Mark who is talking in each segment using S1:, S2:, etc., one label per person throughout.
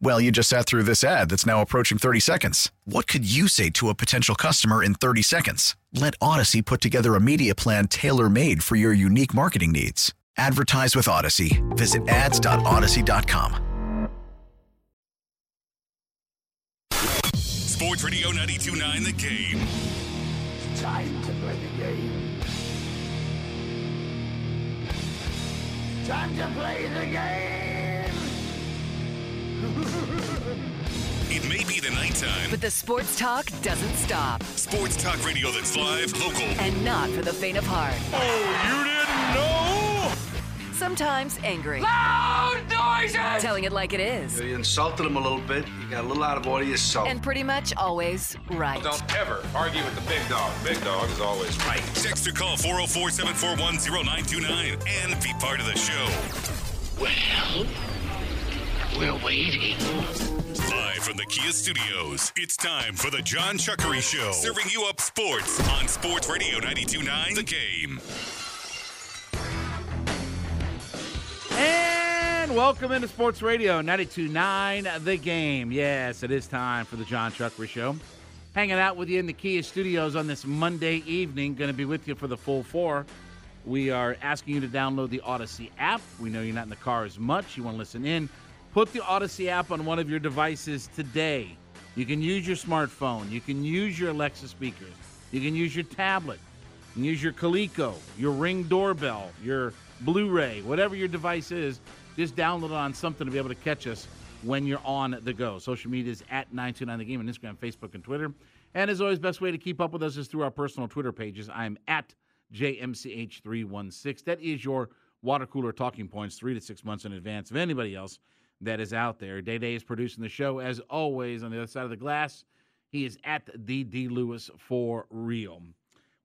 S1: Well, you just sat through this ad that's now approaching 30 seconds. What could you say to a potential customer in 30 seconds? Let Audacy put together a media plan tailor made for your unique marketing needs. Advertise with Audacy. Visit ads.audacy.com.
S2: Sports Radio 929 The Game.
S3: Time to play the game. Time to play the game.
S2: It may be the nighttime.
S4: But the sports talk doesn't stop.
S2: Sports talk radio that's live, local.
S4: And not for the faint of heart.
S2: Oh, you didn't know?
S4: Sometimes angry.
S3: Loud noises!
S4: Telling it like it is.
S5: You insulted him a little bit. You got a little out of order yourself.
S4: And pretty much always right.
S6: Don't ever argue with the big dog. Big dog is always right.
S2: Text or call 404 741 0929 and be part of the show.
S3: Well, we're waiting.
S2: Live from the Kia studios, it's time for the Jon Chuckery Show. Serving you up sports on Sports Radio 929 The Game.
S7: And welcome into Sports Radio 92.9 The Game. Yes, it is time for the Jon Chuckery Show. Hanging out with you in the Kia studios on this Monday evening. Going to be with you for the full four. We are asking you to download the Audacy app. We know you're not in the car as much. You want to listen in. Put the Audacy app on one of your devices today. You can use your smartphone. You can use your Alexa speakers. You can use your tablet. You can use your Coleco, your Ring doorbell, your Blu-ray, whatever your device is. Just download it on something to be able to catch us when you're on the go. Social media is at 929 The Game on Instagram, Facebook, and Twitter. And as always, best way to keep up with us is through our personal Twitter pages. I'm at JMCH316. That is your water cooler talking points three to six months in advance of anybody else that is out there. Day Day is producing the show as always on the other side of the glass. He is at the D Lewis for real.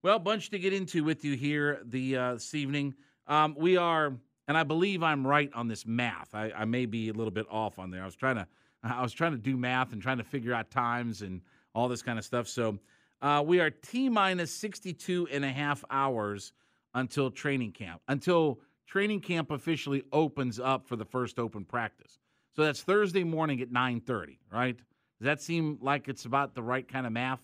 S7: Well, bunch to get into with you here the uh, this evening. Um, we are, and I believe I'm right on this math. I, I may be a little bit off on there. I was trying to, I was trying to do math and trying to figure out times and all this kind of stuff. So uh, we are T minus 62 and a half hours until training camp, until training camp officially opens up for the first open practice. So that's Thursday morning at 9:30, right? Does that seem like it's about the right kind of math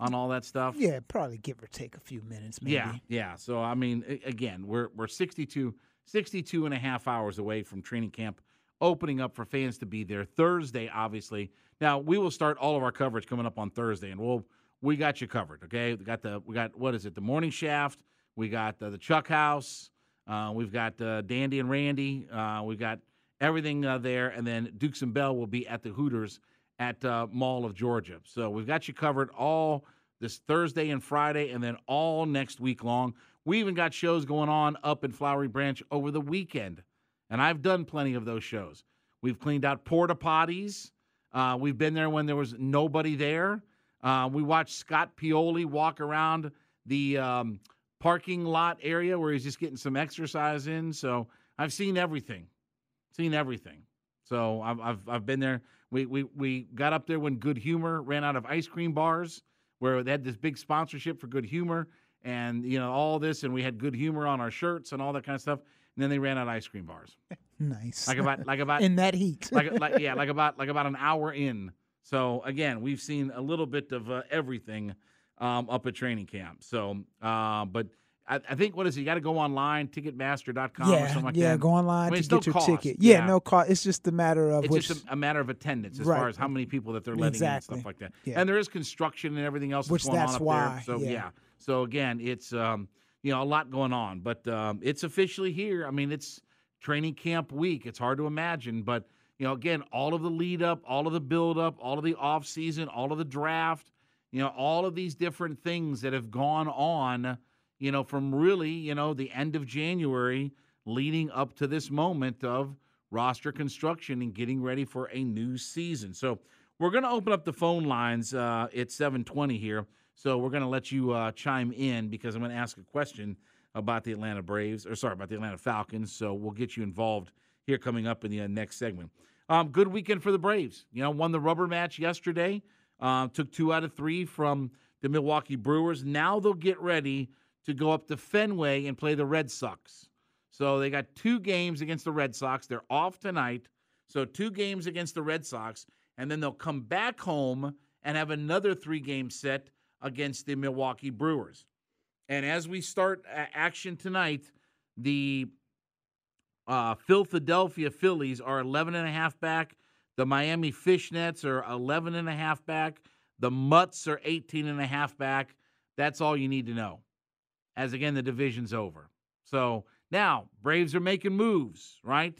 S7: on all that stuff?
S8: Yeah, probably give or take a few minutes, maybe.
S7: Yeah, yeah. So I mean, again, we're we're 62, 62 and a half hours away from training camp opening up for fans to be there Thursday. Obviously, now we will start all of our coverage coming up on Thursday, and we'll we got you covered. Okay, we got the we got what is it? The morning shaft. We got the, the Chuck House. Uh, we've got uh, Dandy and Randy. Uh, we've got everything uh, there, and then Dukes and Bell will be at the Hooters at uh, Mall of Georgia. So we've got you covered all this Thursday and Friday, and then all next week long. We even got shows going on up in Flowery Branch over the weekend, and I've done plenty of those shows. We've cleaned out porta potties. Uh, we've been there when there was nobody there. Uh, we watched Scott Pioli walk around the um, parking lot area where he's just getting some exercise in. So I've seen everything, seen everything. So I've I've, I've been there. We, we we got up there when Good Humor ran out of ice cream bars, where they had this big sponsorship for Good Humor, and you know all this, and we had Good Humor on our shirts and all that kind of stuff. And then they ran out of ice cream bars,
S8: Nice.
S7: like about like about
S8: in that heat.
S7: like like yeah, like about like about an hour in. So again, we've seen a little bit of uh, everything um, up at training camp. So, uh, but I, I think what is it? You got to go online, Ticketmaster.com or
S8: yeah,
S7: something like
S8: yeah.
S7: that.
S8: Yeah, go online
S7: I mean,
S8: to get
S7: no
S8: your
S7: cost.
S8: ticket. Yeah,
S7: Yeah.
S8: no cost. It's just a matter of
S7: It's
S8: which.
S7: just a, a matter of attendance as
S8: Right.
S7: far as how many people that they're letting in and stuff like that.
S8: Yeah.
S7: And there is construction and everything else
S8: Which
S7: that's going
S8: that's
S7: on up
S8: why,
S7: there. So
S8: yeah.
S7: So again, it's um, you know, a lot going on. But um, it's officially here. I mean, it's training camp week. It's hard to imagine, but you know, again, all of the lead up, all of the build up, all of the off season, all of the draft, you know, all of these different things that have gone on, you know, from really, you know, the end of January leading up to this moment of roster construction and getting ready for a new season. So we're going to open up the phone lines uh, at 720 here. So we're going to let you uh, chime in because I'm going to ask a question about the Atlanta Braves, or sorry, about the Atlanta Falcons. So we'll get you involved here coming up in the uh, next segment. Um, good weekend for the Braves. You know, won the rubber match yesterday. Uh, took two out of three from the Milwaukee Brewers. Now they'll get ready to go up to Fenway and play the Red Sox. So they got two games against the Red Sox. They're off tonight. So two games against the Red Sox, and then they'll come back home and have another three game set against the Milwaukee Brewers. And as we start action tonight, the uh, Philadelphia Phillies are 11 and a half back. The Miami Fishnets are 11 and a half back. The Mutts are 18 and a half back. That's all you need to know. As again, the division's over. So now Braves are making moves, right?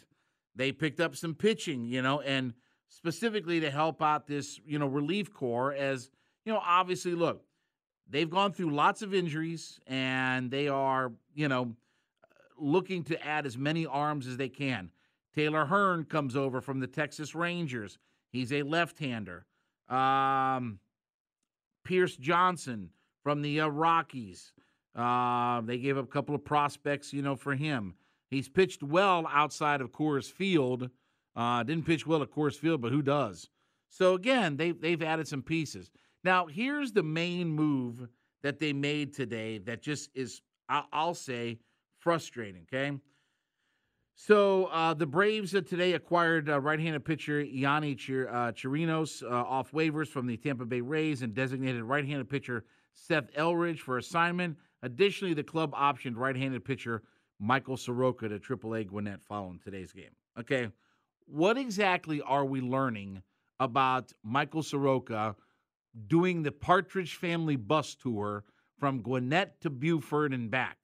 S7: They picked up some pitching, you know, and specifically to help out this, you know, relief corps as, you know, obviously, look, they've gone through lots of injuries and they are, you know, looking to add as many arms as they can. Taylor Hearn comes over from the Texas Rangers. He's a left-hander. Um, Pierce Johnson from the uh, Rockies. Uh, they gave up a couple of prospects, you know, for him. He's pitched well outside of Coors Field. Uh, didn't pitch well at Coors Field, but who does? So again, they they've added some pieces. Now here's the main move that they made today that just is, I'll say, frustrating. Okay. So uh, the Braves today acquired uh, right-handed pitcher Yonny Chir- uh, Chirinos uh, off waivers from the Tampa Bay Rays and designated right-handed pitcher Seth Elledge for assignment. Additionally, the club optioned right-handed pitcher Michael Soroka to AAA Gwinnett following today's game. Okay, what exactly are we learning about Michael Soroka doing the Partridge Family bus tour from Gwinnett to Buford and back?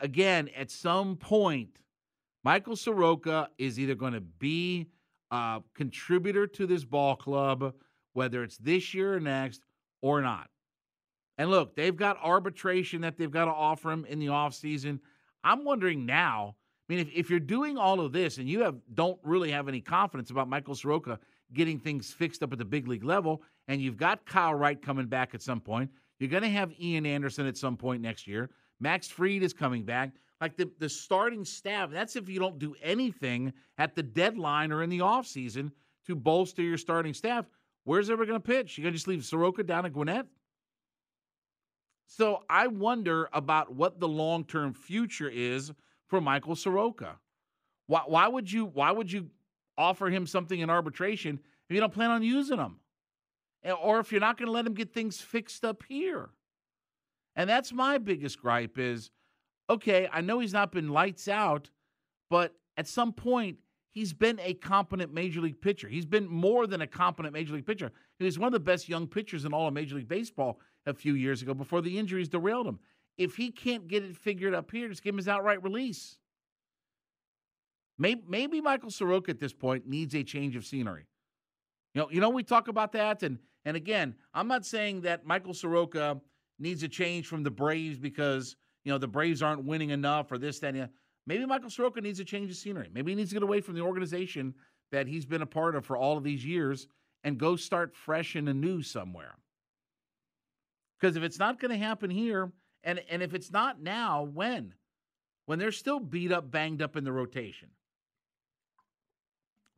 S7: again, at some point, Michael Soroka is either going to be a contributor to this ball club, whether it's this year or next, or not. And look, they've got arbitration that they've got to offer him in the offseason. I'm wondering now. I mean, if, if you're doing all of this and you have don't really have any confidence about Michael Soroka getting things fixed up at the big league level, and you've got Kyle Wright coming back at some point, you're going to have Ian Anderson at some point next year. Max Fried is coming back. Like the, the starting staff, that's if you don't do anything at the deadline or in the offseason to bolster your starting staff. Where's ever going to pitch? You're going to just leave Soroka down at Gwinnett? So I wonder about what the long term future is for Michael Soroka. Why, why would you why would you offer him something in arbitration if you don't plan on using him? Or if you're not going to let him get things fixed up here? And that's my biggest gripe is okay, I know he's not been lights out, but at some point he's been a competent major league pitcher. He's been more than a competent major league pitcher. He was one of the best young pitchers in all of Major League Baseball a few years ago before the injuries derailed him. If he can't get it figured up here, just give him his outright release. Maybe, maybe Michael Soroka at this point needs a change of scenery. You know, you know, we talk about that, and and again, I'm not saying that Michael Soroka needs a change from the Braves because you know the Braves aren't winning enough or this, that, and maybe Michael Soroka needs a change of scenery. Maybe he needs to get away from the organization that he's been a part of for all of these years and go start fresh and anew somewhere. Because if it's not going to happen here, and and if it's not now, when? When they're still beat up, banged up in the rotation.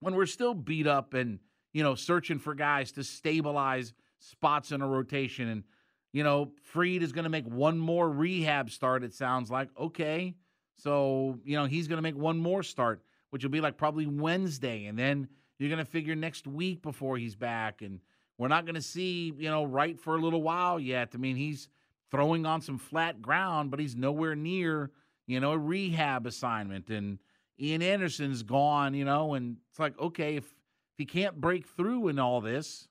S7: When we're still beat up and you know searching for guys to stabilize spots in a rotation and you know, Fried is going to make one more rehab start, it sounds like. Okay. So, you know, he's going to make one more start, which will be like probably Wednesday. And then you're going to figure next week before he's back. And we're not going to see, you know, Wright for a little while yet. I mean, he's throwing on some flat ground, but he's nowhere near, you know, a rehab assignment. And Ian Anderson's gone, you know, and it's like, okay, if, if he can't break through in all this,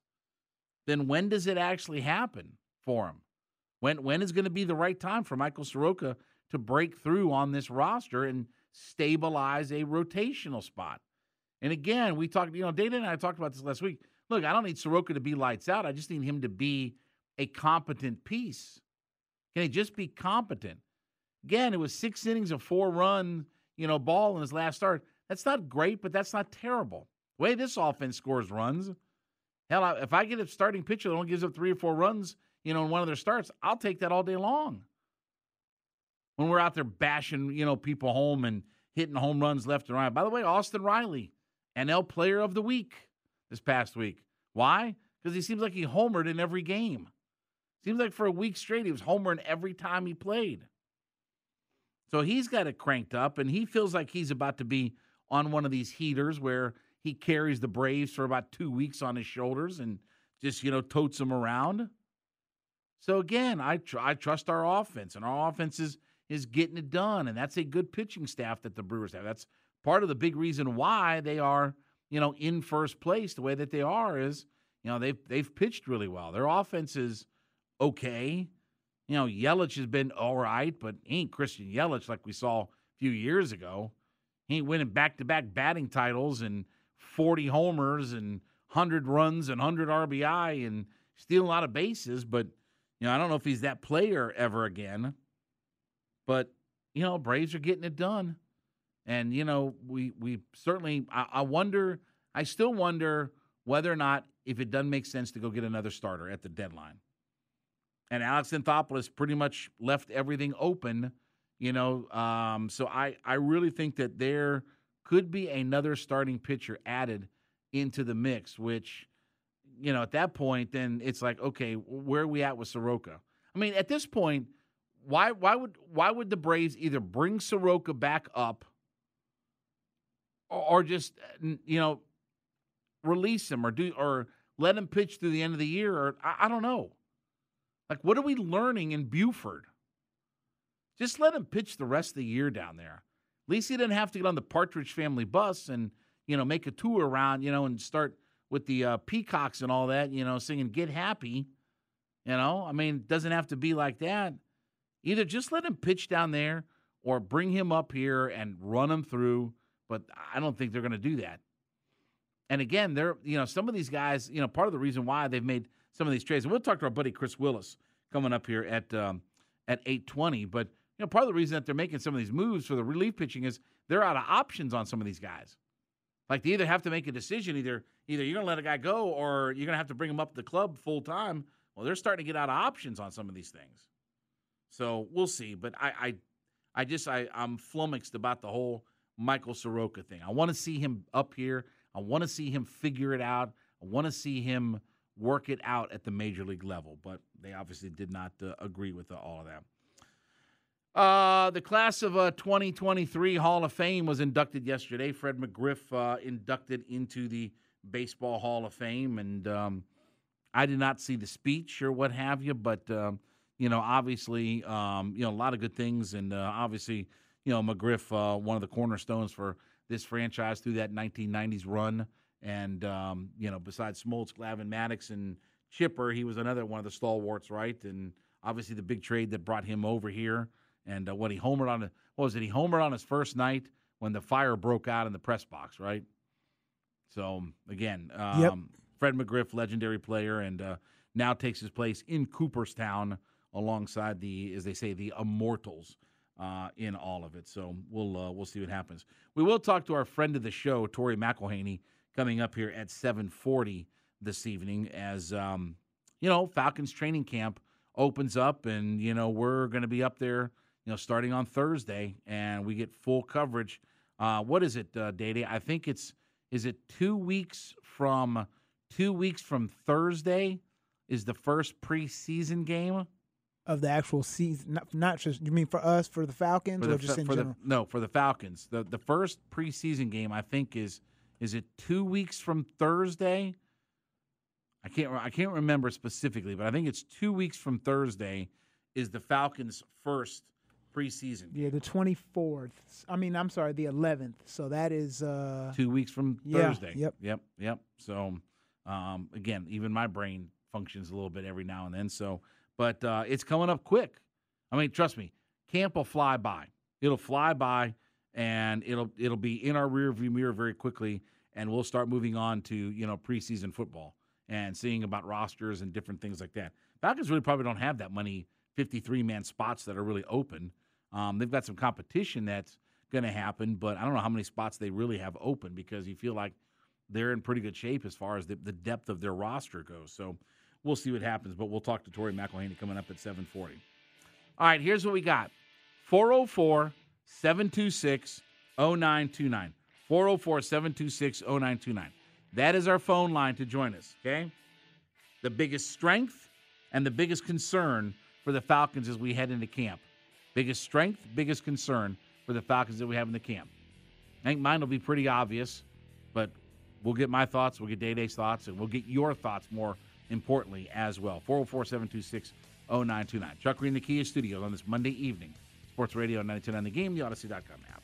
S7: then when does it actually happen? for him. When when is going to be the right time for Michael Soroka to break through on this roster and stabilize a rotational spot? And again, we talked, you know, Dana and I talked about this last week. Look, I don't need Soroka to be lights out. I just need him to be a competent piece. Can he just be competent? Again, it was six innings of four run, you know, ball in his last start. That's not great, but that's not terrible. The way this offense scores runs, hell, if I get a starting pitcher that only gives up three or four runs, you know, in one of their starts, I'll take that all day long. When we're out there bashing, you know, people home and hitting home runs left and right. By the way, Austin Riley, NL Player of the Week this past week. Why? Because he seems like he homered in every game. Seems like for a week straight he was homering every time he played. So he's got it cranked up, and he feels like he's about to be on one of these heaters where he carries the Braves for about two weeks on his shoulders and just you know totes them around. So again, I tr- I trust our offense, and our offense is is getting it done, and that's a good pitching staff that the Brewers have. That's part of the big reason why they are you know in first place the way that they are is you know they've they've pitched really well. Their offense is okay. You know, Yelich has been all right, but he ain't Christian Yelich like we saw a few years ago. He ain't winning back to back batting titles and 40 homers and 100 runs and 100 RBI and stealing a lot of bases. But, you know, I don't know if he's that player ever again. But, you know, Braves are getting it done. And, you know, we, we certainly, I, I wonder, I still wonder whether or not if it doesn't make sense to go get another starter at the deadline and Alex Anthopoulos pretty much left everything open, you know. Um, so I, I really think that there could be another starting pitcher added into the mix, which, you know, at that point, then it's like, okay, where are we at with Soroka? I mean, at this point, why why would why would the Braves either bring Soroka back up or, or just you know release him or do or let him pitch through the end of the year or I, I don't know. Like, what are we learning in Buford? Just let him pitch the rest of the year down there. At least he didn't have to get on the Partridge family bus and, you know, make a tour around, you know, and start with the uh, peacocks and all that, you know, singing Get Happy. You know, I mean, it doesn't have to be like that. Either just let him pitch down there or bring him up here and run him through. But I don't think they're going to do that. And again, they're, you know, some of these guys, you know, part of the reason why they've made some of these trades. And we'll talk to our buddy Chris Willis coming up here at um, at eight twenty. But you know, part of the reason that they're making some of these moves for the relief pitching is they're out of options on some of these guys. Like they either have to make a decision, either either you're gonna let a guy go or you're gonna have to bring him up to the club full time. Well, they're starting to get out of options on some of these things. So we'll see. But I I, I just I, I'm flummoxed about the whole Michael Soroka thing. I want to see him up here. I want to see him figure it out. I want to see him work it out at the major league level. But they obviously did not uh, agree with uh, all of that. Uh, the class of uh, 2023 Hall of Fame was inducted yesterday. Fred McGriff uh, inducted into the Baseball Hall of Fame, and um, I did not see the speech or what have you, but um, you know, obviously, um, you know, a lot of good things, and uh, obviously, you know, McGriff, uh, one of the cornerstones for this franchise through that 1990s run. And um, you know, besides Smoltz, Glavine, Maddux, and Chipper, he was another one of the stalwarts, right? And obviously, the big trade that brought him over here, and uh, what he homered on. What was it? He homered on his first night when the fire broke out in the press box, right? So again, um, yep. Fred McGriff, legendary player, and uh, now takes his place in Cooperstown alongside the, as they say, the immortals. Uh, in all of it, so we'll uh, we'll see what happens. We will talk to our friend of the show, Tori McElhaney, coming up here at 740 this evening as, um, you know, Falcons training camp opens up and, you know, we're going to be up there, you know, starting on Thursday and we get full coverage. Uh, what is it, uh, Day I think it's, is it two weeks from, two weeks from Thursday is the first preseason game?
S8: Of the actual season, not, not just you mean for us for the Falcons
S7: for the,
S8: or just in general?
S7: The, no, for the Falcons. The the first preseason game I think is is it two weeks from Thursday? I can't I can't remember specifically, but I think it's two weeks from Thursday is the Falcons' first preseason.
S8: Yeah, the twenty fourth. I mean, I'm sorry, the eleventh. So that is uh,
S7: two weeks from
S8: yeah,
S7: Thursday.
S8: Yep,
S7: yep, yep. So um, again, even my brain functions a little bit every now and then. So, but uh, it's coming up quick. I mean, trust me, camp will fly by. It'll fly by, and it'll it'll be in our rearview mirror very quickly, and we'll start moving on to you know preseason football and seeing about rosters and different things like that. Falcons really probably don't have that many 53 man spots that are really open. Um, they've got some competition that's going to happen, but I don't know how many spots they really have open because you feel like they're in pretty good shape as far as the, the depth of their roster goes. So we'll see what happens, but we'll talk to Tori McElhaney coming up at 740. All right, here's what we got 404 726 0929. 404 726 0929. That is our phone line to join us, okay? The biggest strength and the biggest concern for the Falcons as we head into camp. Biggest strength, biggest concern for the Falcons that we have in the camp. I think mine will be pretty obvious, but we'll get my thoughts, we'll get Day Day's thoughts, and we'll get your thoughts more importantly as well. 404 726 0929. Chuck Green, the Kia Studios on this Monday evening. Sports Radio 929 The Game, the Audacy.com app.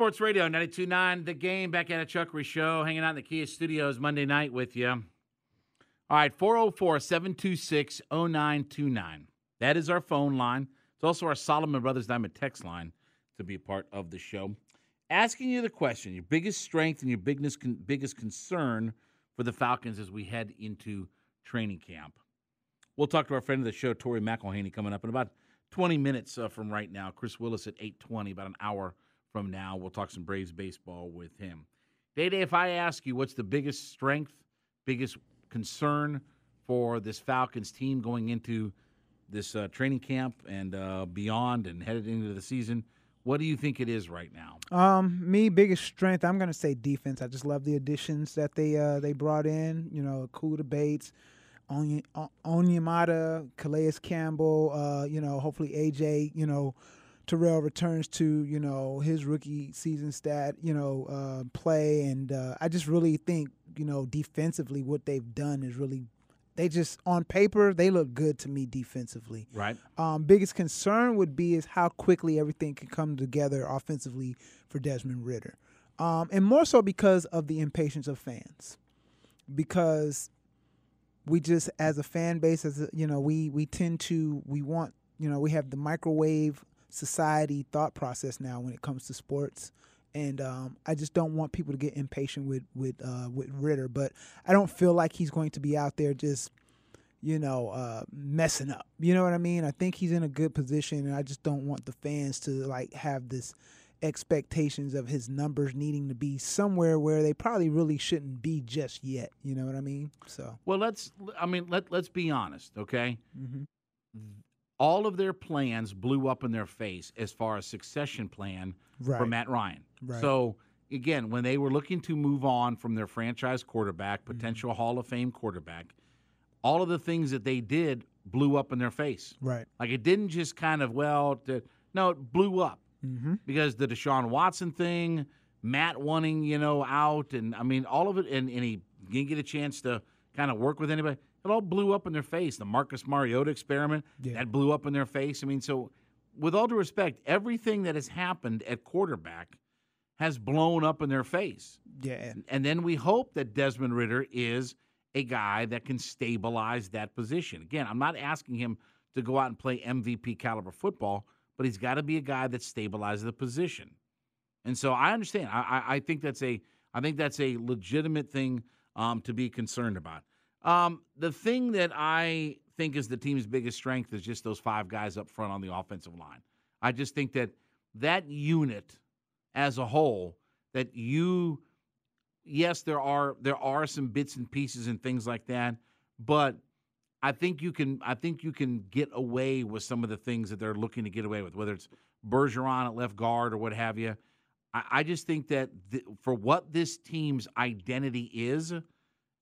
S7: Sports Radio 929, the game back at a Chuckery Show, hanging out in the Kia Studios Monday night with you. All right, 404 726 0929. That is our phone line. It's also our Solomon Brothers Diamond text line to be a part of the show. Asking you the question, your biggest strength and your biggest, biggest concern for the Falcons as we head into training camp. We'll talk to our friend of the show, Tori McElhaney, coming up in about 20 minutes uh, from right now. Chris Willis at 820, about an hour from now. We'll talk some Braves baseball with him. Day Day, if I ask you what's the biggest strength, biggest concern for this Falcons team going into this uh, training camp and uh, beyond and headed into the season, what do you think it is right now?
S8: Um, me biggest strength, I'm gonna say defense. I just love the additions that they uh, they brought in. You know, Kuda Bates, Onya, Onyemata, Calais Campbell. Uh, you know, hopefully AJ. You know, Terrell returns to you know his rookie season stat you know uh, play, and uh, I just really think you know defensively what they've done is really they just on paper they look good to me defensively.
S7: Right.
S8: Um, biggest concern would be is how quickly everything can come together offensively for Desmond Ridder, um, and more so because of the impatience of fans, because we just as a fan base as a, you know we we tend to we want you know we have the microwave society thought process now when it comes to sports. And um, I just don't want people to get impatient with with uh, with Ridder, but I don't feel like he's going to be out there just, you know, uh, messing up. You know what I mean? I think he's in a good position, and I just don't want the fans to like have this expectations of his numbers needing to be somewhere where they probably really shouldn't be just yet. You know what I mean? So
S7: well, let's. I mean, let let's be honest, okay?
S8: Mm-hmm.
S7: All of their plans blew up in their face as far as succession plan
S8: right.
S7: for Matt Ryan.
S8: Right.
S7: So again, when they were looking to move on from their franchise quarterback, potential Hall of Fame quarterback, all of the things that they did blew up in their face.
S8: Right.
S7: Like it didn't just kind of well, to, no, it blew up
S8: Mm-hmm.
S7: because the Deshaun Watson thing, Matt wanting you know out, and I mean all of it, and, and he didn't get a chance to kind of work with anybody. It all blew up in their face. The Marcus Mariota experiment
S8: Yeah.
S7: that blew up in their face. I mean, so with all due respect, everything that has happened at quarterback has blown up in their face.
S8: Yeah.
S7: And then we hope that Desmond Ridder is a guy that can stabilize that position. Again, I'm not asking him to go out and play MVP caliber football, but he's got to be a guy that stabilizes the position. And so I understand. I, I, I think that's a I think that's a legitimate thing um, to be concerned about. Um, the thing that I think is the team's biggest strength is just those five guys up front on the offensive line. I just think that that unit as a whole, that you, yes, there are there are some bits and pieces and things like that, but I think you can I think you can get away with some of the things that they're looking to get away with, whether it's Bergeron at left guard or what have you. I, I just think that th- for what this team's identity is,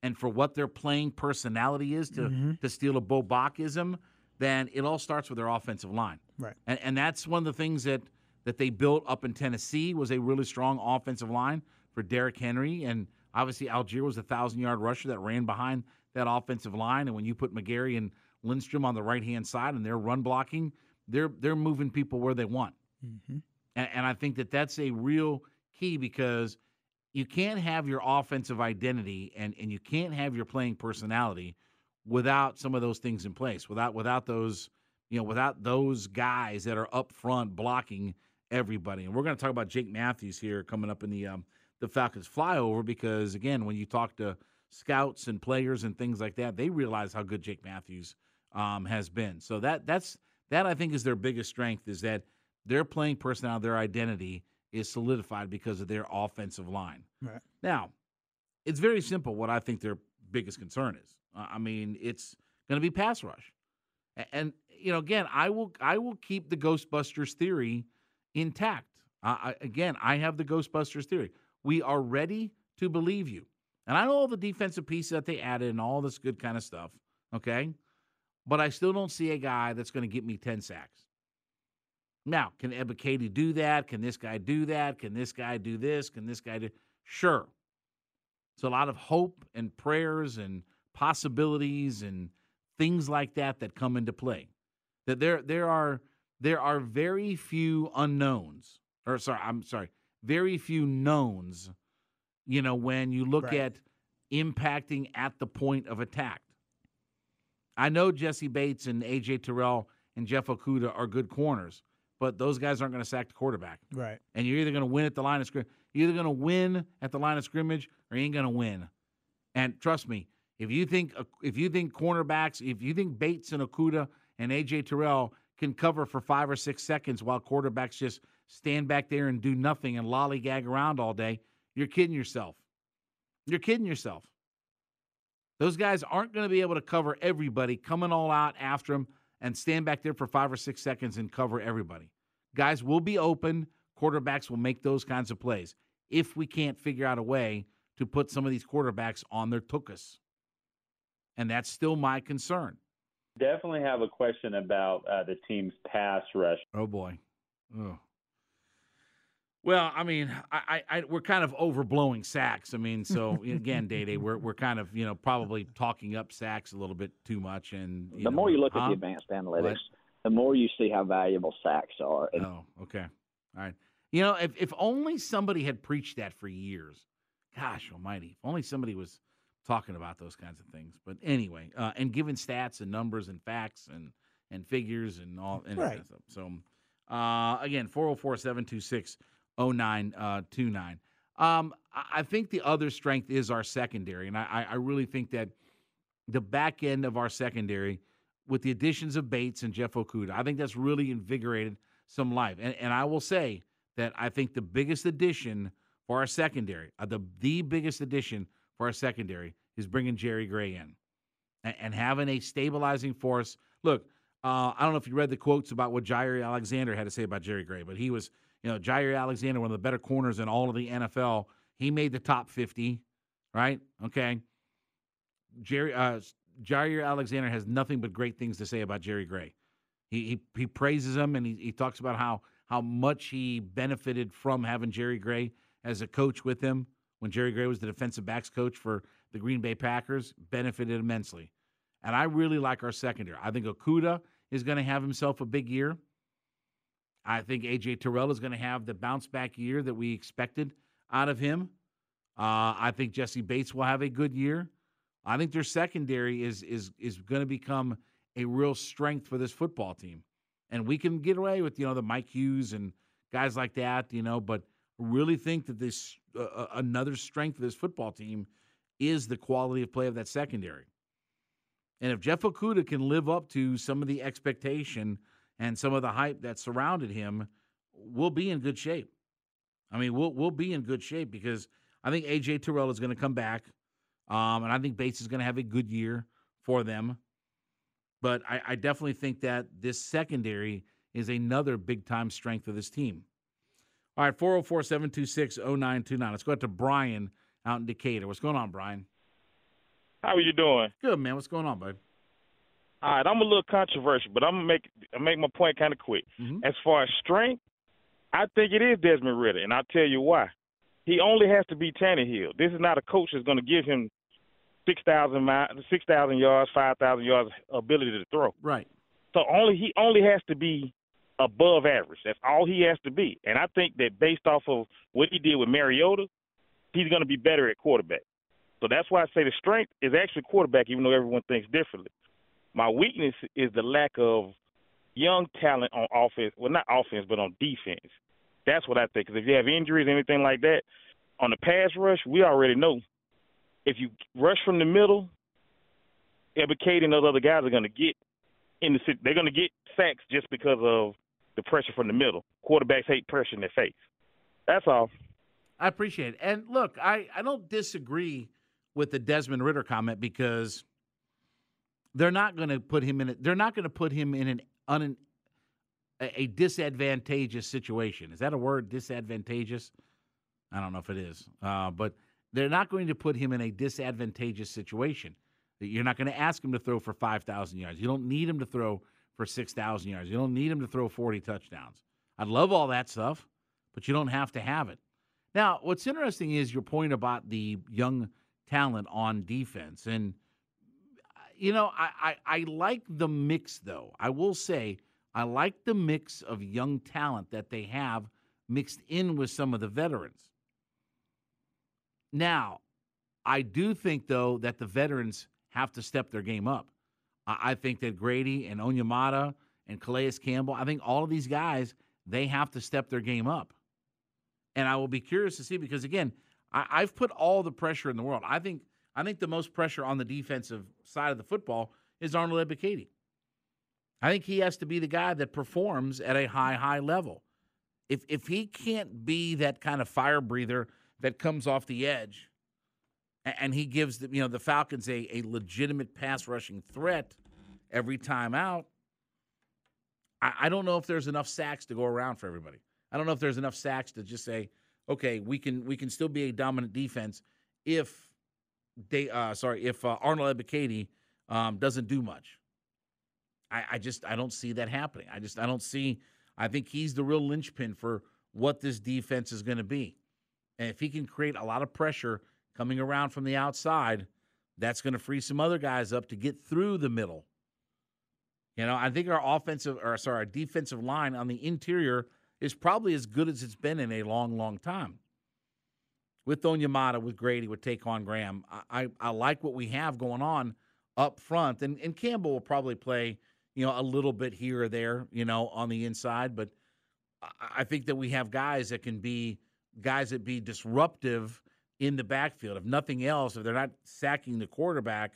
S7: and for what their playing personality is, to
S8: Mhm.
S7: to steal a Bo Bachism, then it all starts with their offensive line.
S8: Right.
S7: And, and that's one of the things that that they built up in Tennessee was a really strong offensive line for Derrick Henry, and obviously Allgeier was a thousand yard rusher that ran behind that offensive line. And when you put McGary and Lindstrom on the right hand side and they're run blocking, they're they're moving people where they want.
S8: Mm-hmm.
S7: And, and I think that that's a real key because you can't have your offensive identity and, and you can't have your playing personality without some of those things in place, without without those you know without those guys that are up front blocking everybody. And we're going to talk about Jake Matthews here coming up in the um, the Falcons flyover because again, when you talk to scouts and players and things like that, they realize how good Jake Matthews um, has been. So that that's that I think is their biggest strength is that their playing personality, their identity is solidified because of their offensive line.
S8: Right.
S7: Now, it's very simple what I think their biggest concern is. I mean, it's going to be pass rush. And, you know, again, I will I will keep the Ghostbusters theory intact. I, again, I have the Ghostbusters theory. We are ready to believe you. And I know all the defensive pieces that they added and all this good kind of stuff, okay? But I still don't see a guy that's going to get me 10 sacks. Now, can Ebiketie do that? Can this guy do that? Can this guy do this? Can this guy do? Sure. It's a lot of hope and prayers and possibilities and things like that that come into play. That there there are there are very few unknowns. Or sorry, I'm sorry, very few knowns, you know, when you look
S8: Right.
S7: at impacting at the point of attack. I know Jessie Bates and AJ Terrell and Jeff Okudah are good corners, but those guys aren't going to sack the quarterback.
S8: Right.
S7: And you're either going to win at the line of scrimmage, you're either going to win at the line of scrimmage, or you ain't going to win. And trust me, if you think uh, if you think cornerbacks, if you think Bates and Okudah and AJ Terrell can cover for five or six seconds while quarterbacks just stand back there and do nothing and lollygag around all day, you're kidding yourself. You're kidding yourself. Those guys aren't going to be able to cover everybody coming all out after them and stand back there for five or six seconds and cover everybody. Guys will be open. Quarterbacks will make those kinds of plays if we can't figure out a way to put some of these quarterbacks on their tuchus. And that's still my concern.
S9: Definitely have a question about uh, the team's pass rush.
S7: Oh boy. Oh. Well, I mean, I, I, I we're kind of overblowing sacks. I mean, so again, Day Day, we're we're kind of you know probably talking up sacks a little bit too much, and you
S10: the
S7: know,
S10: more you look at the advanced analytics,
S7: What?
S10: the more you see how valuable sacks are. And
S7: Oh, okay. All right. You know, if if only somebody had preached that for years. Gosh almighty. If only somebody was talking about those kinds of things. But anyway, uh, and giving stats and numbers and facts and and figures and all and
S8: Right.
S7: stuff. So uh, again, 404-726-0929. Um, I think the other strength is our secondary, and I, I I really think that the back end of our secondary, with the additions of Bates and Jeff Okudah, I think that's really invigorated some life. And, and I will say that I think the biggest addition for our secondary, uh, the the biggest addition for our secondary, is bringing Jerry Gray in and, and having a stabilizing force. Look, uh, I don't know if you read the quotes about what Jaire Alexander had to say about Jerry Gray, but he was you know, Jaire Alexander, one of the better corners in all of the NFL, he made the top 50, right? Okay. Jerry uh, Jaire Alexander has nothing but great things to say about Jerry Gray. He he, he praises him and he, he talks about how how much he benefited from having Jerry Gray as a coach with him when Jerry Gray was the defensive backs coach for the Green Bay Packers, benefited immensely. And I really like our secondary. I think Okudah is going to have himself a big year. I think AJ Terrell is going to have the bounce back year that we expected out of him. Uh, I think Jessie Bates will have a good year. I think their secondary is is is going to become a real strength for this football team, and we can get away with you know the Mike Hughes and guys like that, you know. But really think that this uh, uh another strength of this football team is the quality of play of that secondary. And if Jeff Okudah can live up to some of the expectation and some of the hype that surrounded him, we'll be in good shape. I mean, we'll we'll be in good shape because I think AJ Terrell is going to come back, um, and I think Bates is going to have a good year for them. But I, I definitely think that this secondary is another big time strength of this team. All right, 404 726 0929. Let's go out to Brian out in Decatur. What's going on, Brian?
S11: How are you doing?
S7: Good, man. What's going on, bud?
S11: All right, I'm a little controversial, but I'm gonna make I make my point kind of quick.
S7: Mm-hmm.
S11: As far as strength, I think it is Desmond Ridder, and I'll tell you why. He only has to be Tannehill. This is not a coach that's going to give him six thousand miles, six thousand yards, five thousand yards ability to throw.
S7: Right.
S11: So only he only has to be above average. That's all he has to be. And I think that based off of what he did with Mariota, he's going to be better at quarterback. So that's why I say the strength is actually quarterback, even though everyone thinks differently. My weakness is the lack of young talent on offense. Well, not offense, but on defense. That's what I think. Because if you have injuries, anything like that, on the pass rush, we already know if you rush from the middle, Ebiketie and those other guys are going to get in the they're going to get sacks just because of the pressure from the middle. Quarterbacks hate pressure in their face. That's all.
S7: I appreciate it. And look, I, I don't disagree with the Desmond Ridder comment because they're not going to put him in. A, they're not going to put him in an un, a disadvantageous situation. Is that a word? Disadvantageous? I don't know if it is, uh, but they're not going to put him in a disadvantageous situation. You're not going to ask him to throw for five thousand yards. You don't need him to throw for six thousand yards. You don't need him to throw forty touchdowns. I love all that stuff, but you don't have to have it. Now, what's interesting is your point about the young talent on defense. And, you know, I, I, I, like the mix, though. I will say, I like the mix of young talent that they have mixed in with some of the veterans. Now, I do think, though, that the veterans have to step their game up. I, think that Grady and Onyemata and Calais Campbell, I think all of these guys, they have to step their game up. And I will be curious to see because, again, I, have put all the pressure in the world. I think I think the most pressure on the defensive side of the football is Arnold Ebiketie. I think he has to be the guy that performs at a high, high level. If if he can't be that kind of fire breather that comes off the edge, and he gives the you know the Falcons a, a legitimate pass rushing threat every time out, I, I don't know if there's enough sacks to go around for everybody. I don't know if there's enough sacks to just say, okay, we can we can still be a dominant defense if they uh, sorry if uh, Arnold Ebiketie um, doesn't do much. I, I just I don't see that happening. I just I don't see. I think he's the real linchpin for what this defense is going to be, and if he can create a lot of pressure coming around from the outside, that's going to free some other guys up to get through the middle. You know, I think our offensive or sorry, our defensive line on the interior is probably as good as it's been in a long, long time. With Onyemata, with Grady, with Ta'Quon Graham, I, I, I like what we have going on up front. And, and Campbell will probably play, you know, a little bit here or there, you know, on the inside. But I think that we have guys that can be guys that be disruptive in the backfield. If nothing else, if they're not sacking the quarterback,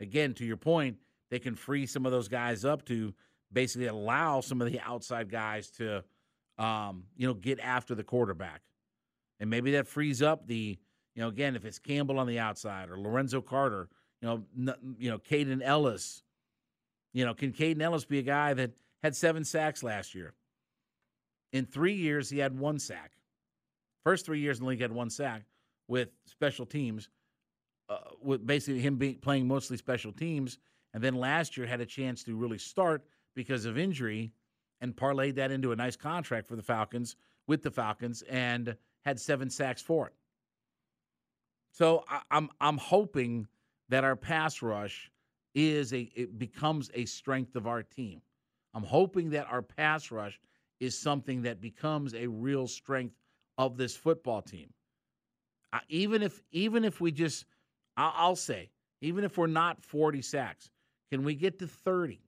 S7: again, to your point, they can free some of those guys up to basically allow some of the outside guys to um, you know, get after the quarterback. And maybe that frees up the, you know, again, if it's Campbell on the outside or Lorenzo Carter, you know, n- you know, Kaden Elliss, You know, can Kaden Elliss be a guy that had seven sacks last year? In three years, he had one sack. First three years in the league, had one sack with special teams, uh, with basically him being playing mostly special teams. And then last year had a chance to really start because of injury and parlayed that into a nice contract for the Falcons with the Falcons and had seven sacks for it. So I, I'm I'm hoping that our pass rush is a it becomes a strength of our team. I'm hoping that our pass rush is something that becomes a real strength of this football team. Uh, even if even if we just I'll, I'll say even if we're not 40 sacks, can we get to 30?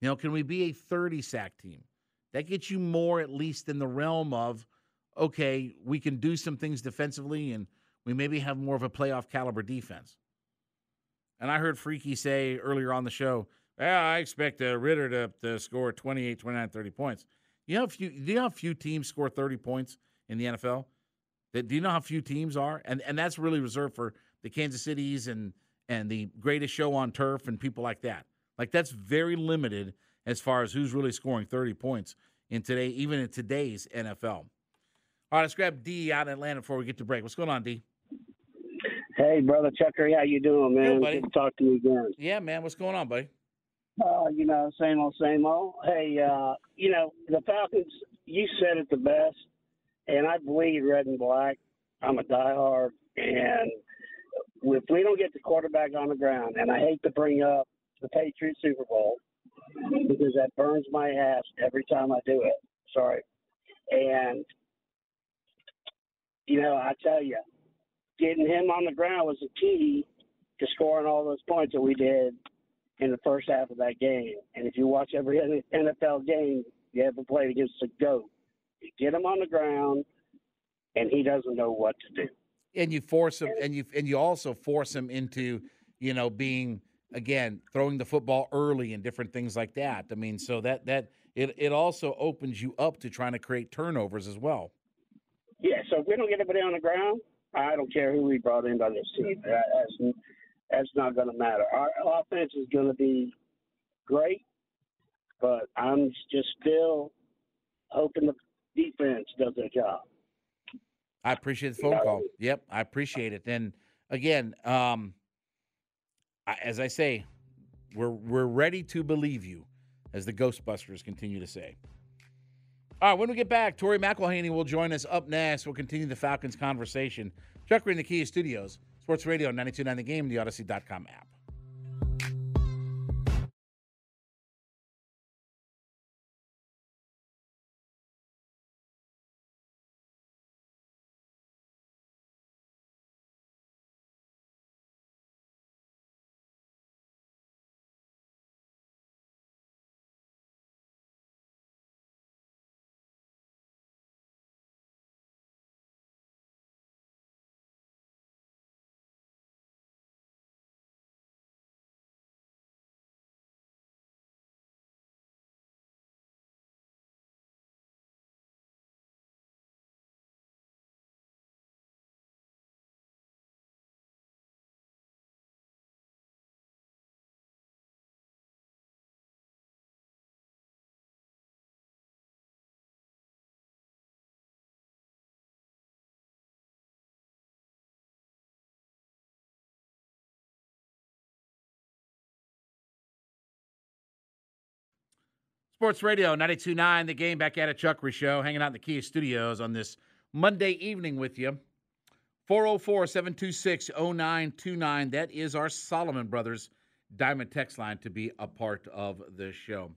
S7: You know, can we be a 30 sack team? That gets you more, at least in the realm of, okay, we can do some things defensively and we maybe have more of a playoff caliber defense. And I heard Freaky say earlier on the show, well, I expect uh, Ridder to, to score 28, 29, 30 points. You know, few, do you know how few teams score 30 points in the NFL? Do you know how few teams are? And and that's really reserved for the Kansas Cities and and the greatest show on turf and people like that. Like that's very limited as far as who's really scoring 30 points in today, even in today's NFL. All right, let's grab D out in Atlanta before we get to break. What's going on, D?
S12: Hey, brother Chucker, how you doing, man?
S7: Good, buddy.
S12: Good to talk to you again.
S7: Yeah, man. What's going on, buddy?
S12: Uh, you know, same old, same old. Hey, uh, you know, the Falcons, you said it the best, and I bleed red and black. I'm a diehard, and if we don't get the quarterback on the ground, and I hate to bring up the Patriots Super Bowl because that burns my ass every time I do it. Sorry. And, you know, I tell you, getting him on the ground was the key to scoring all those points that we did in the first half of that game. And if you watch every NFL game you ever played against a GOAT, you get him on the ground, and he doesn't know what to do.
S7: And you force him, and you and you also force him into, you know, being again throwing the football early and different things like that. I mean, so that that it it also opens you up to trying to create turnovers as well.
S12: Yeah. So if we don't get anybody on the ground, I don't care who we brought in by this team. That's that's not going to matter. Our offense is going to be great, but I'm just still hoping the defense does their job.
S7: I appreciate the phone call. Yep, I appreciate it. And again, um, I, as I say, we're we're ready to believe you, as the Ghostbusters continue to say. All right, when we get back, Tori McElhaney will join us up next. We'll continue the Falcons conversation. Chuck in the Kia Studios, Sports Radio 92.9 The Game, the Audacy.com app. Sports Radio 92.9, the game back at a Chuckery Show, hanging out in the Kia Studios on this Monday evening with you. 404 726 0929. That is our Solomon Brothers Diamond Text line to be a part of the show.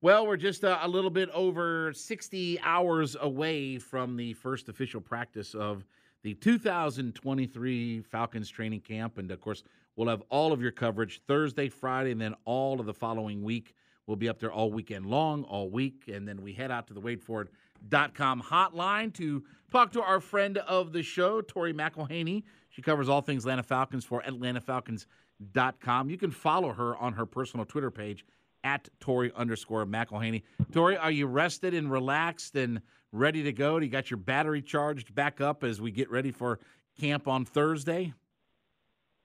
S7: Well, we're just a, a little bit over 60 hours away from the first official practice of the 2023 Falcons training camp. And of course, we'll have all of your coverage Thursday, Friday, and then all of the following week. We'll be up there all weekend long, all week, and then we head out to the WadeFord.com hotline to talk to our friend of the show, Tori McElhaney. She covers all things Atlanta Falcons for AtlantaFalcons.com. You can follow her on her personal Twitter page at Tori underscore McElhaney. Tori, are you rested and relaxed and ready to go? Do you got your battery charged back up as we get ready for camp on Thursday?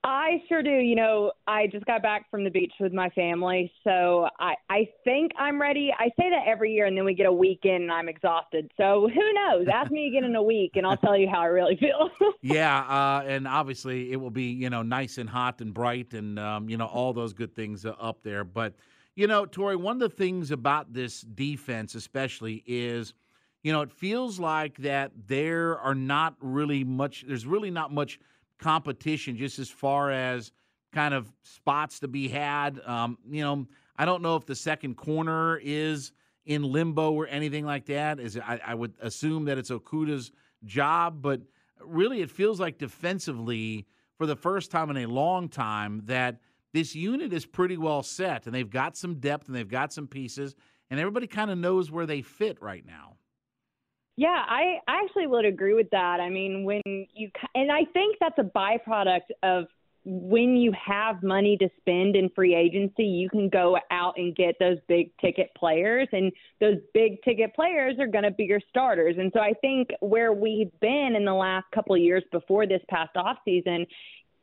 S13: I sure do. You know, I just got back from the beach with my family, so I I think I'm ready. I say that every year, and then we get a weekend, and I'm exhausted. So who knows? Ask me again in a week, and I'll tell you how I really feel.
S7: yeah, uh, and obviously it will be you know nice and hot and bright, and um, you know all those good things up there. But you know, Tori, one of the things about this defense, especially, is you know it feels like that there are not really much. There's really not much competition just as far as kind of spots to be had. Um, you know, I don't know if the second corner is in limbo or anything like that. Is I, I would assume that it's Okudah's job, but really it feels like defensively for the first time in a long time that this unit is pretty well set and they've got some depth and they've got some pieces and everybody kind of knows where they fit right now.
S13: Yeah, I, I actually would agree with that. I mean, when you and I think that's a byproduct of when you have money to spend in free agency, you can go out and get those big ticket players, and those big ticket players are going to be your starters. And so I think where we've been in the last couple of years before this past off season,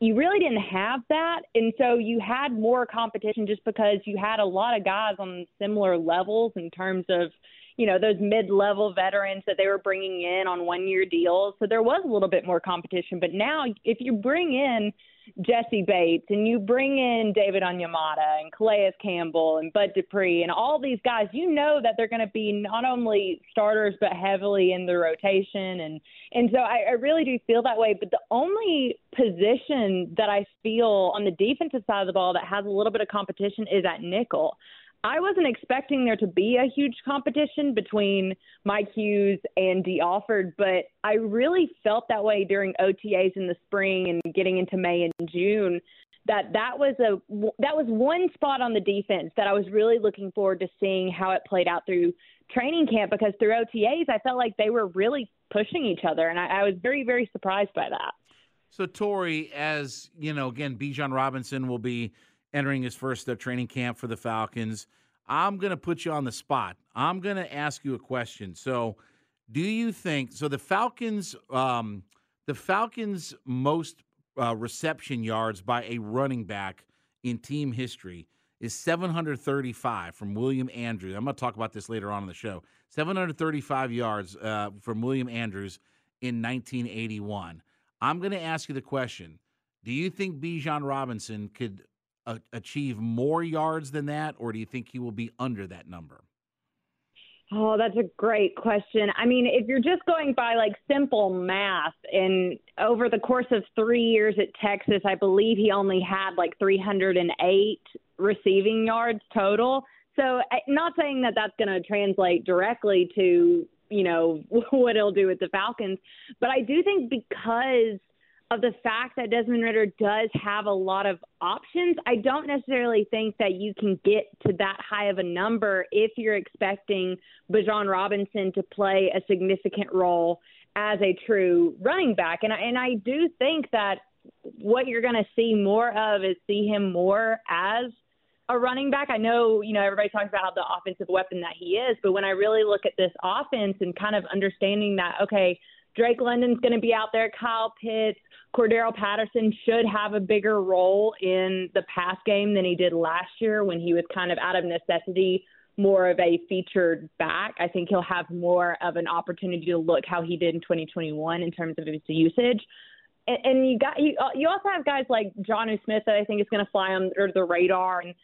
S13: you really didn't have that, and so you had more competition just because you had a lot of guys on similar levels in terms of you know, those mid-level veterans that they were bringing in on one-year deals. So there was a little bit more competition. But now, if you bring in Jessie Bates and you bring in David Onyemata and Calais Campbell and Bud Dupree and all these guys, you know that they're going to be not only starters but heavily in the rotation. And and so I, I really do feel that way. But the only position that I feel on the defensive side of the ball that has a little bit of competition is at nickel. I wasn't expecting there to be a huge competition between Mike Hughes and Dee Alford, but I really felt that way during OTAs in the spring and getting into May and June. That that was a that was one spot on the defense that I was really looking forward to seeing how it played out through training camp because through OTAs I felt like they were really pushing each other, and I, I was very very surprised by that.
S7: So Tori, as you know, again, Bijan Robinson will be entering his first training camp for the Falcons. I'm going to put you on the spot. I'm going to ask you a question. So, do you think so? The Falcons, um, the Falcons' most uh, reception yards by a running back in team history is 735 from William Andrews. I'm going to talk about this later on in the show. 735 yards uh, from William Andrews in 1981. I'm going to ask you the question: Do you think Bijan Robinson could achieve more yards than that, or do you think he will be under that number?
S13: Oh, that's a great question. I mean, if you're just going by like simple math, and over the course of three years at Texas, I believe he only had like 308 receiving yards total. So, not saying that that's going to translate directly to, you know, what he'll do with the Falcons, but I do think because of the fact that Desmond Ridder does have a lot of options, I don't necessarily think that you can get to that high of a number if you're expecting Bijan Robinson to play a significant role as a true running back. And I, and I do think that what you're going to see more of is see him more as a running back. I know, you know, everybody talks about how the offensive weapon that he is, but when I really look at this offense and kind of understanding that, okay, Drake London's going to be out there, Kyle Pitts, Cordarrelle Patterson should have a bigger role in the pass game than he did last year when he was kind of out of necessity more of a featured back. I think he'll have more of an opportunity to look how he did in 2021 in terms of his usage. And, and you got you, you also have guys like Jonnu Smith that I think is going to fly under the radar and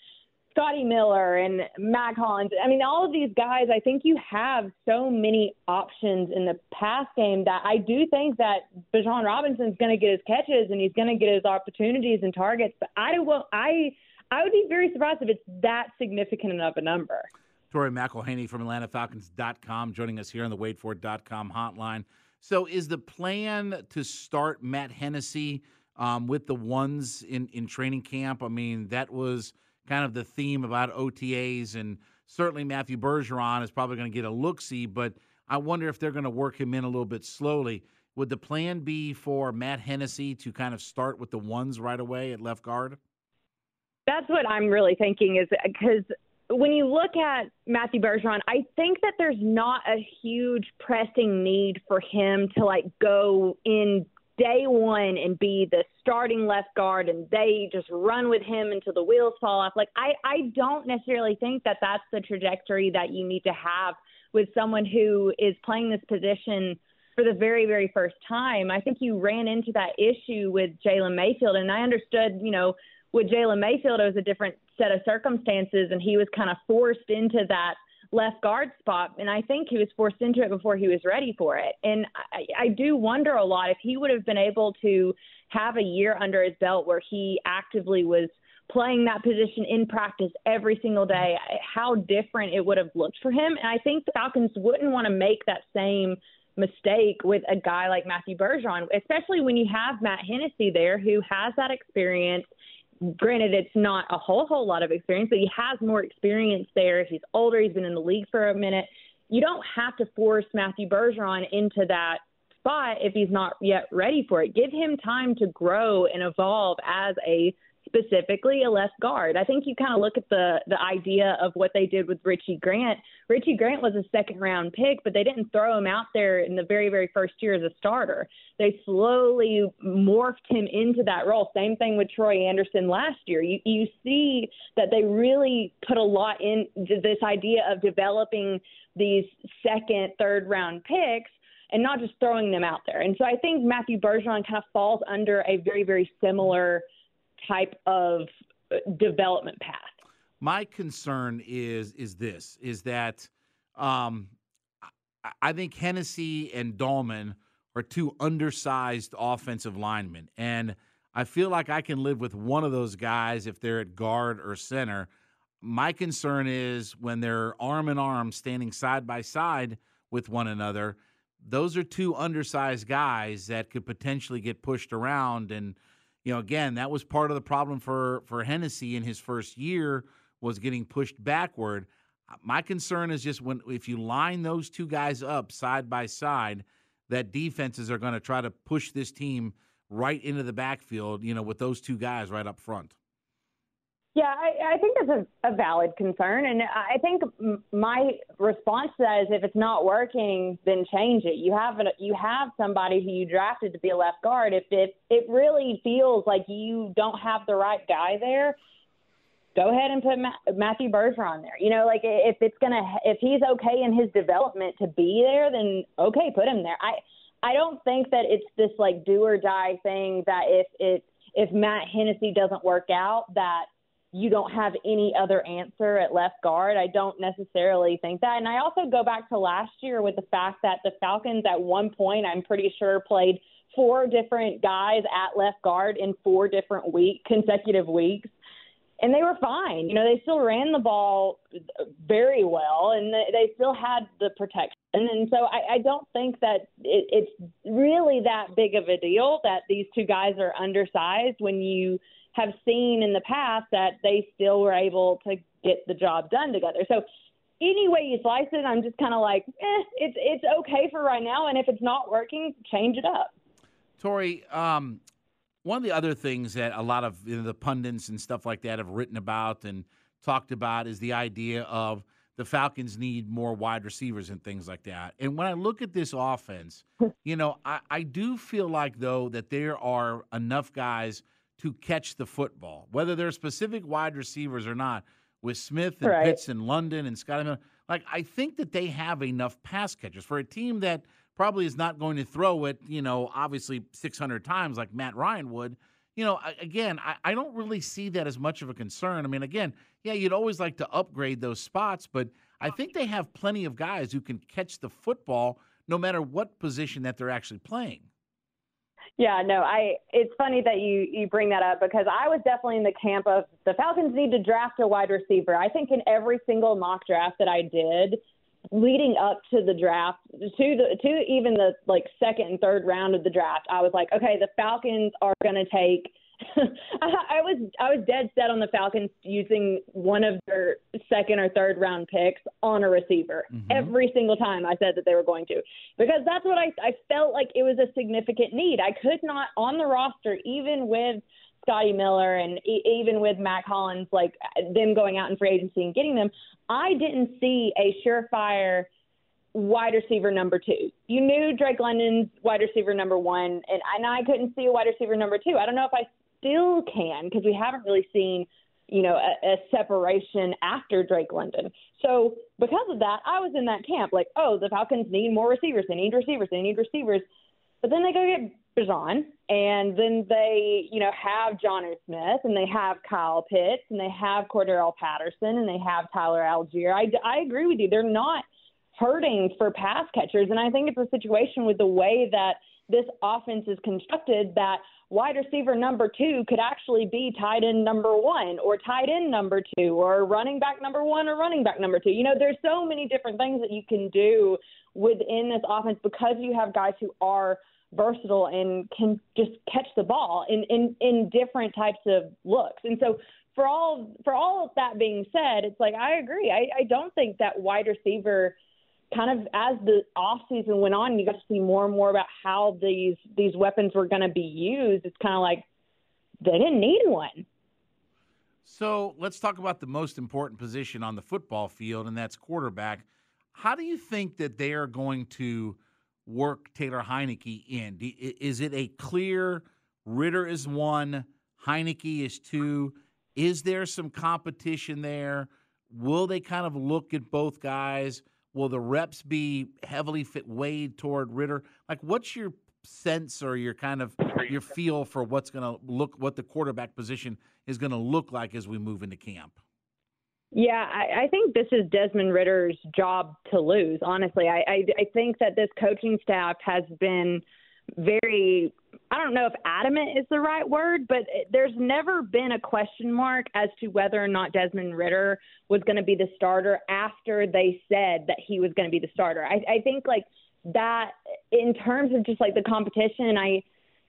S13: Scotty Miller and Mack Hollins. I mean, all of these guys, I think you have so many options in the pass game that I do think that Bijan Robinson's going to get his catches and he's going to get his opportunities and targets. But I will, I, I would be very surprised if it's that significant of a number.
S7: Tori McElhaney from AtlantaFalcons.com joining us here on the WadeFord.com hotline. So, is the plan to start Matt Hennessy um, with the ones in, in training camp? I mean, that was – kind of the theme about OTAs, and certainly Matthew Bergeron is probably going to get a look see, but I wonder if they're going to work him in a little bit slowly. Would the plan be for Matt Hennessy to kind of start with the ones right away at left guard?
S13: That's what I'm really thinking is because when you look at Matthew Bergeron, I think that there's not a huge pressing need for him to like go in day one and be the starting left guard and they just run with him until the wheels fall off. Like I, I don't necessarily think that that's the trajectory that you need to have with someone who is playing this position for the very, very first time. I think you ran into that issue with Jalen Mayfield, and I understood, you know, with Jalen Mayfield, it was a different set of circumstances, and he was kind of forced into that left guard spot. And I think he was forced into it before he was ready for it. And I, I do wonder a lot if he would have been able to have a year under his belt where he actively was playing that position in practice every single day, how different it would have looked for him. And I think the Falcons wouldn't want to make that same mistake with a guy like Matthew Bergeron, especially when you have Matt Hennessy there who has that experience granted it's not a whole whole lot of experience, but he has more experience there. He's older. He's been in the league for a minute. You don't have to force Matthew Bergeron into that spot if he's not yet ready for it. Give him time to grow and evolve as a specifically a left guard. I think you kind of look at the the idea of what they did with Richie Grant. Richie Grant was a second round pick, but they didn't throw him out there in the very very first year as a starter. They slowly morphed him into that role. Same thing with Troy Andersen last year. You you see that they really put a lot in this idea of developing these second, third round picks and not just throwing them out there. And so I think Matthew Bergeron kind of falls under a very, very similar type of uh, development path.
S7: My concern is is this is that um, I think Hennessy and Dalman are two undersized offensive linemen, and I feel like I can live with one of those guys if they're at guard or center. My concern is when they're arm in arm, standing side by side with one another. Those are two undersized guys that could potentially get pushed around and you know, again, that was part of the problem for for Hennessy in his first year was getting pushed backward. Uh, my concern is just when if you line those two guys up side by side, that defenses are going to try to push this team right into the backfield, you know, with those two guys right up front.
S13: Yeah, I, I think that's a, a valid concern, and I think my response to that is if it's not working, then change it. You have a, you have somebody who you drafted to be a left guard. If it it really feels like you don't have the right guy there, go ahead and put Ma- Matthew Bergeron there. You know, like if it's gonna if he's okay in his development to be there, then okay, put him there. I I don't think that it's this like do or die thing that if it if Matt Hennessy doesn't work out that you don't have any other answer at left guard. I don't necessarily think that. And I also go back to last year with the fact that the Falcons at one point, I'm pretty sure, played four different guys at left guard in four different week consecutive weeks. And they were fine. You know, they still ran the ball very well and they still had the protection. And so I, I don't think that it, it's really that big of a deal that these two guys are undersized when you – have seen in the past that they still were able to get the job done together. So any way you slice it, I'm just kind of like, eh, it's it's okay for right now, and if it's not working, change it up.
S7: Tori, um, one of the other things that a lot of you know, the pundits and stuff like that have written about and talked about is the idea of the Falcons need more wide receivers and things like that. And when I look at this offense, you know, I, I do feel like though that there are enough guys to catch the football, whether they're specific wide receivers or not, with Smith and right. Pitts and London and Scotty Miller. Like, I think that they have enough pass catchers for a team that probably is not going to throw it, you know, obviously 600 times like Matt Ryan would. You know, again, I, I don't really see that as much of a concern. I mean, again, yeah, you'd always like to upgrade those spots, but I think they have plenty of guys who can catch the football no matter what position that they're actually playing.
S13: Yeah, no, I. It's funny that you you bring that up because I was definitely in the camp of the Falcons need to draft a wide receiver. I think in every single mock draft that I did, leading up to the draft, to the to even the like second and third round of the draft, I was like, okay, the Falcons are going to take I was I was dead set on the Falcons using one of their second or third round picks on a receiver mm-hmm. every single time I said that they were going to because that's what I I felt like it was a significant need. I could not on the roster even with Scotty Miller and e- even with Mack Hollins like them going out in free agency and getting them, I didn't see a surefire wide receiver number two. You knew Drake London's wide receiver number one, and, and I couldn't see a wide receiver number two. I don't know if I still can because we haven't really seen, you know, a, a separation after Drake London. So because of that, I was in that camp like, oh, the Falcons need more receivers. They need receivers. They need receivers. But then they go get Bijan, and then they, you know, have John Jonnu Smith, and they have Kyle Pitts, and they have Cordarrelle Patterson, and they have Tyler Allgeier. I, I agree with you. They're not hurting for pass catchers, and I think it's a situation with the way that this offense is constructed that wide receiver number two could actually be tight end number one or tight end number two or running back number one or running back number two. You know, there's so many different things that you can do within this offense because you have guys who are – versatile and can just catch the ball in, in, in different types of looks. And so for all for all of that being said, it's like I agree. I, I don't think that wide receiver kind of as the off season went on, you got to see more and more about how these these weapons were going to be used. It's kind of like they didn't need one.
S7: So let's talk about the most important position on the football field, and that's quarterback. How do you think that they are going to work Taylor Heinicke in? Is it a clear Ridder is one, Heinicke is two? Is there some competition there? Will they kind of look at both guys? Will the reps be heavily fit weighed toward Ridder? Like, what's your sense or your kind of your feel for what's going to look, what the quarterback position is going to look like as we move into camp?
S13: Yeah, I, I think this is Desmond Ridder's job to lose. Honestly, I, I, I think that this coaching staff has been very I don't know if adamant is the right word, but there's never been a question mark as to whether or not Desmond Ridder was going to be the starter after they said that he was going to be the starter. I, I think like that in terms of just like the competition, I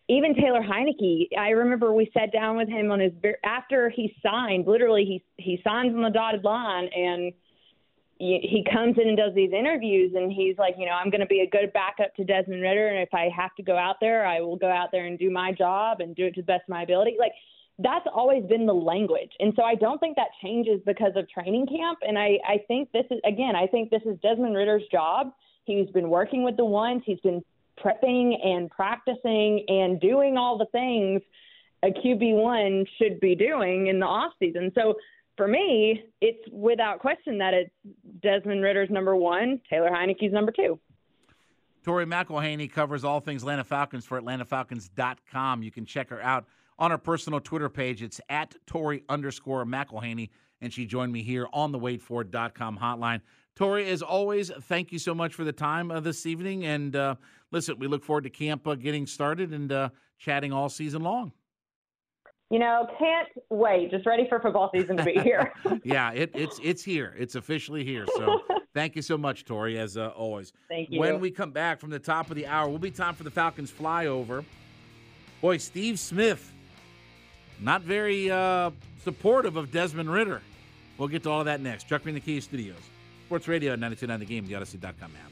S13: even Taylor Heinicke, I remember we sat down with him on his after he signed. Literally, he he signs on the dotted line, and he comes in and does these interviews, and he's like, you know, I'm going to be a good backup to Desmond Ridder. and if I have to go out there, I will go out there and do my job and do it to the best of my ability. Like that's always been the language, and so I don't think that changes because of training camp. And I I think this is again, I think this is Desmond Ridder's job. He's been working with the ones. He's been prepping and practicing and doing all the things a QB1 should be doing in the off season. So for me, it's without question that it's Desmond Ridder's number one, Taylor Heinicke's number two.
S7: Tori McElhaney covers all things Atlanta Falcons for AtlantaFalcons.com. You can check her out on her personal Twitter page. It's at Tori underscore McElhaney, and she joined me here on the WadeFord.com hotline. Tori, as always, thank you so much for the time uh, this evening. And uh, listen, we look forward to camp uh, getting started and uh, chatting all season long.
S13: You know, can't wait. Just ready for football season to be here.
S7: yeah, it, it's it's here. It's officially here. So thank you so much, Tori, as uh, always.
S13: Thank you.
S7: When we come back from the top of the hour, we'll be time for the Falcons flyover. Boy, Steve Smith, not very uh, supportive of Desmond Ridder. We'll get to all of that next. Chuck in the Kia Studios. Sports Radio 929 The Game, the Audacy.com app.